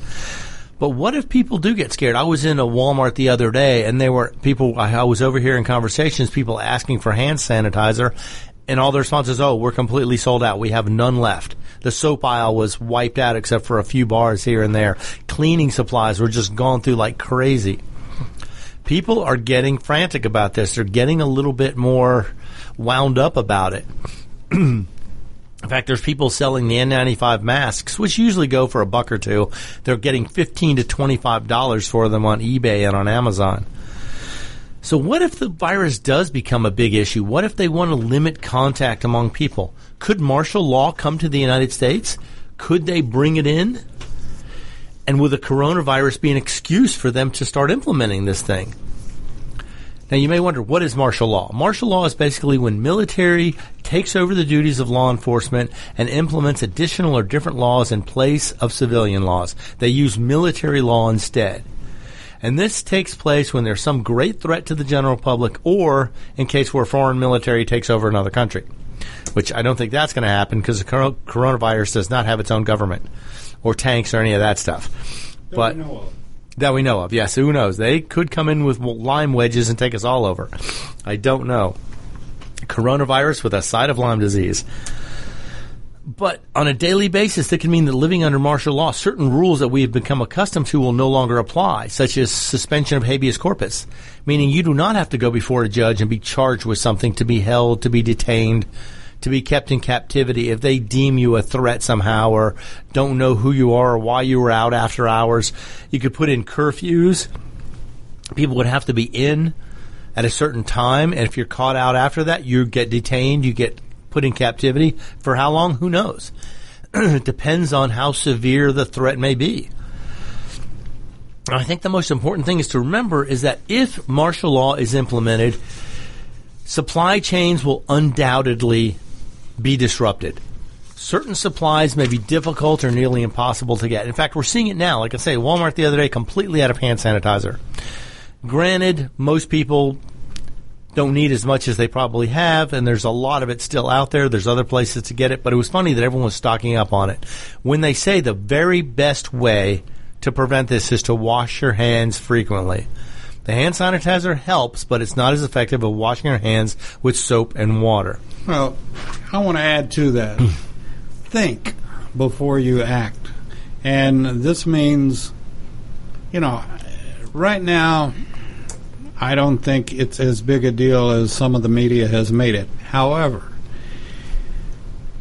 But what if people do get scared? I was in a Walmart the other day and there were people, I was overhearing conversations, people asking for hand sanitizer and all the responses, oh, we're completely sold out. We have none left. The soap aisle was wiped out except for a few bars here and there. Cleaning supplies were just gone through like crazy. People are getting frantic about this. They're getting a little bit more wound up about it. In fact, there's people selling the N95 masks, which usually go for a buck or two. They're getting 15 to $25 for them on eBay and on Amazon. So what if the virus does become a big issue? What if they want to limit contact among people? Could martial law come to the United States? Could they bring it in? And would the coronavirus be an excuse for them to start implementing this thing? Now, you may wonder, what is martial law? Martial law is basically when military takes over the duties of law enforcement and implements additional or different laws in place of civilian laws. They use military law instead. And this takes place when there's some great threat to the general public or in case where a foreign military takes over another country, which I don't think that's going to happen because the coronavirus does not have its own government or tanks or any of that stuff. That but we know of. that we know of. Yes, who knows? They could come in with lime wedges and take us all over. I don't know. Coronavirus with a side of Lyme disease. But on a daily basis, that can mean that living under martial law, certain rules that we have become accustomed to will no longer apply, such as suspension of habeas corpus, meaning you do not have to go before a judge and be charged with something to be held, to be detained, to be kept in captivity if they deem you a threat somehow or don't know who you are or why you were out after hours. You could put in curfews. People would have to be in at a certain time, and if you're caught out after that, you get detained, you get put in captivity. For how long? Who knows? it depends on how severe the threat may be. I think the most important thing is to remember is that if martial law is implemented, supply chains will undoubtedly be disrupted. Certain supplies may be difficult or nearly impossible to get. In fact, we're seeing it now. Like I say, Walmart the other day completely out of hand sanitizer. Granted, most people don't need as much as they probably have, and there's a lot of it still out there. There's other places to get it, but it was funny that everyone was stocking up on it. When they say the very best way to prevent this is to wash your hands frequently. The hand sanitizer helps, but it's not as effective as washing your hands with soap and water. Well, I want to add to that. Think before you act. And this means, you know, right now, I don't think it's as big a deal as some of the media has made it. However,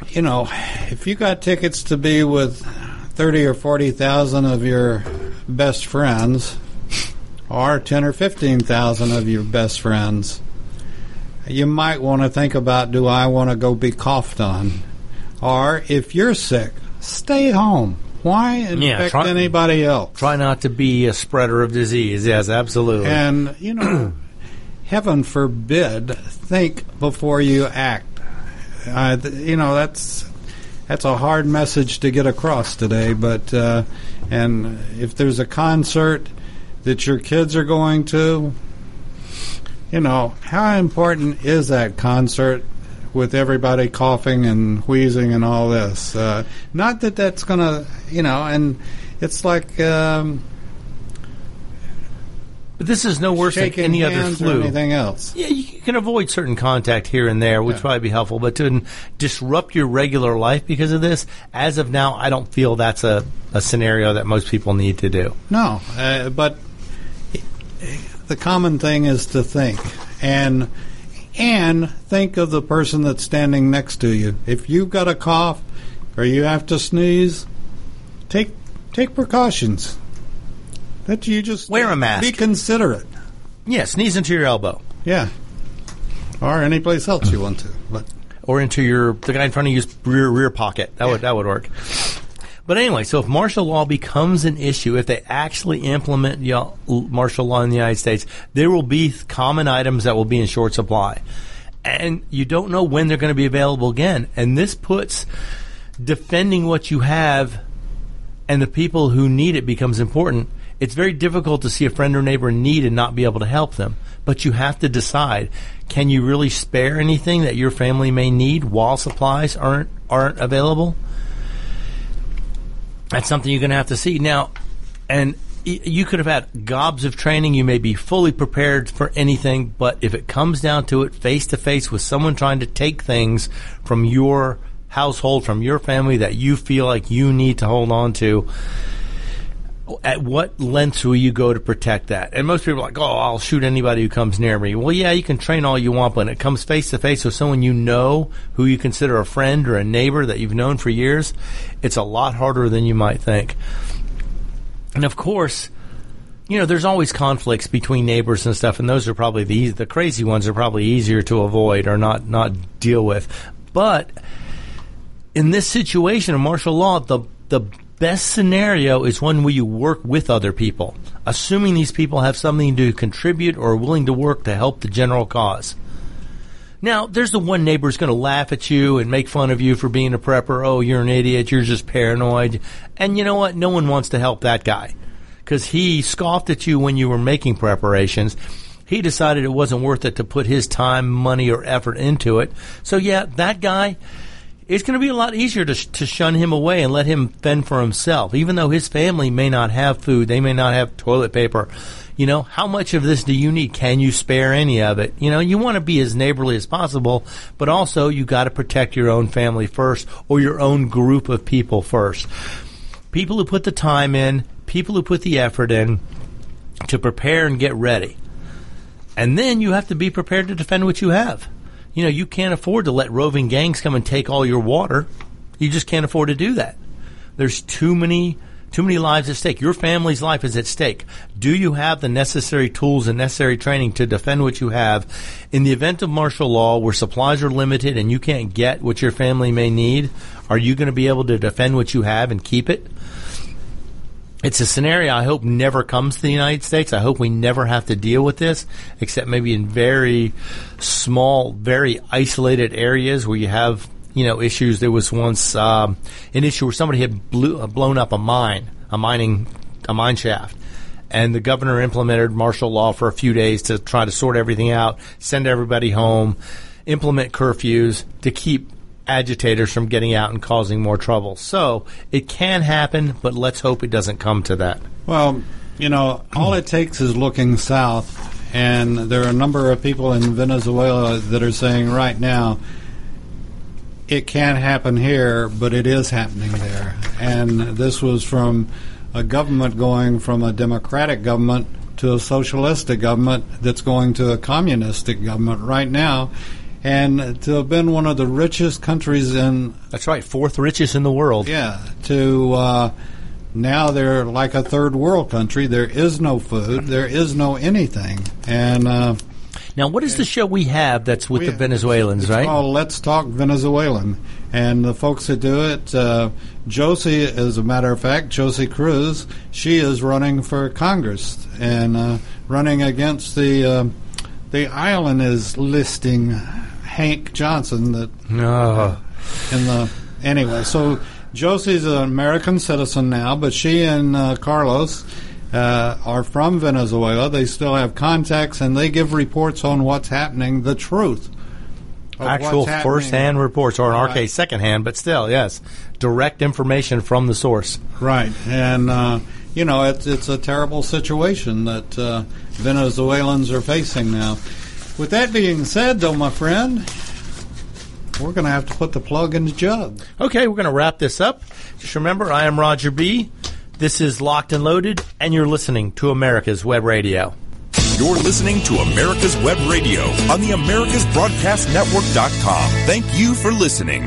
you know, if you got tickets to be with 30 or 40,000 of your best friends, or 10 or 15,000 of your best friends, you might want to think about do I want to go be coughed on? Or if you're sick, stay home. Why infect Yeah, try- anybody else? Try not to be a spreader of disease. Yes, absolutely. And, you know, heaven forbid, think before you act. Uh, th- you know, that's that's a hard message to get across today. But uh, and if there's a concert that your kids are going to, you know, how important is that concert with everybody coughing and wheezing and all this? Uh, not that that's going to, you know, and it's like. Um, but this is no worse than any other flu. anything else. Yeah, you can avoid certain contact here and there, which Yeah. probably be helpful. But to disrupt your regular life because of this, as of now, I don't feel that's a, a scenario that most people need to do. No, uh, but the common thing is to think and and think of the person that's standing next to you. If you've got a cough or you have to sneeze, take take precautions. That you just Wear a mask. Be considerate. Yeah, sneeze into your elbow Yeah. Or any place else you want to. But or into your the guy in front of you's rear rear pocket. That would that would work. But anyway, so if martial law becomes an issue, if they actually implement martial law in the United States, there will be common items that will be in short supply. And you don't know when they're going to be available again. And this puts defending what you have and the people who need it becomes important. It's very difficult to see a friend or neighbor in need and not be able to help them. But you have to decide, can you really spare anything that your family may need while supplies aren't aren't available? That's something you're going to have to see. Now, and you could have had gobs of training. You may be fully prepared for anything, but if it comes down to it, face to face with someone trying to take things from your household, from your family that you feel like you need to hold on to, at what lengths will you go to protect that? And most people are like, oh, I'll shoot anybody who comes near me. Well, yeah, you can train all you want, but when it comes face to face with someone you know who you consider a friend or a neighbor that you've known for years, it's a lot harder than you might think. And of course, you know, there's always conflicts between neighbors and stuff, and those are probably the the crazy ones are probably easier to avoid or not not deal with. But in this situation of martial law, the the best scenario is one where you work with other people, assuming these people have something to contribute or are willing to work to help the general cause. Now, there's the one neighbor who's going to laugh at you and make fun of you for being a prepper. Oh, you're an idiot. You're just paranoid. And you know what? No one wants to help that guy because he scoffed at you when you were making preparations. He decided it wasn't worth it to put his time, money, or effort into it. So, yeah, that guy, it's going to be a lot easier to, to shun him away and let him fend for himself, even though his family may not have food, they may not have toilet paper. You know, how much of this do you need? Can you spare any of it? You know, you want to be as neighborly as possible, but also you got to protect your own family first or your own group of people first. People who put the time in, people who put the effort in to prepare and get ready. And then you have to be prepared to defend what you have. You know, you can't afford to let roving gangs come and take all your water. You just can't afford to do that. There's too many Too many lives at stake. Your family's life is at stake. Do you have the necessary tools and necessary training to defend what you have? In the event of martial law where supplies are limited and you can't get what your family may need, are you going to be able to defend what you have and keep it? It's a scenario I hope never comes to the United States. I hope we never have to deal with this, except maybe in very small, very isolated areas where you have, you know, issues. There was once um, an issue where somebody had blew, uh, blown up a mine, a mining, a mine shaft, and the governor implemented martial law for a few days to try to sort everything out, send everybody home, implement curfews to keep agitators from getting out and causing more trouble. So it can happen, but let's hope it doesn't come to that. Well, you know, all it takes is looking south, and there are a number of people in Venezuela that are saying right now it can't happen here, but it is happening there. And this was from a government going from a democratic government to a socialistic government that's going to a communistic government right now and to have been one of the richest countries in That's right, fourth richest in the world. yeah to uh, now they're like a third world country. There is no food, there is no anything, and uh, Now, what is the show we have that's with we- the Venezuelans, it's right? called Let's Talk Venezuelan, and the folks that do it, uh, Josie, as a matter of fact, Josie Cruz, she is running for Congress and uh, running against the uh, the island is listing Hank Johnson that Oh. in the anyway. So Josie's an American citizen now, but she and uh, Carlos uh, are from Venezuela. They still have contacts, and they give reports on what's happening, the truth. Actual first-hand reports, or in our case, second-hand, but still, yes, direct information from the source. Right, and uh, you know it's it's a terrible situation that uh, Venezuelans are facing now. With that being said, though, my friend, we're going to have to put the plug in the jug. Okay, we're going to wrap this up. Just remember, I am Roger B. This is Locked and Loaded, and you're listening to America's Web Radio. You're listening to America's Web Radio on the AmericasBroadcastNetwork.com. Thank you for listening.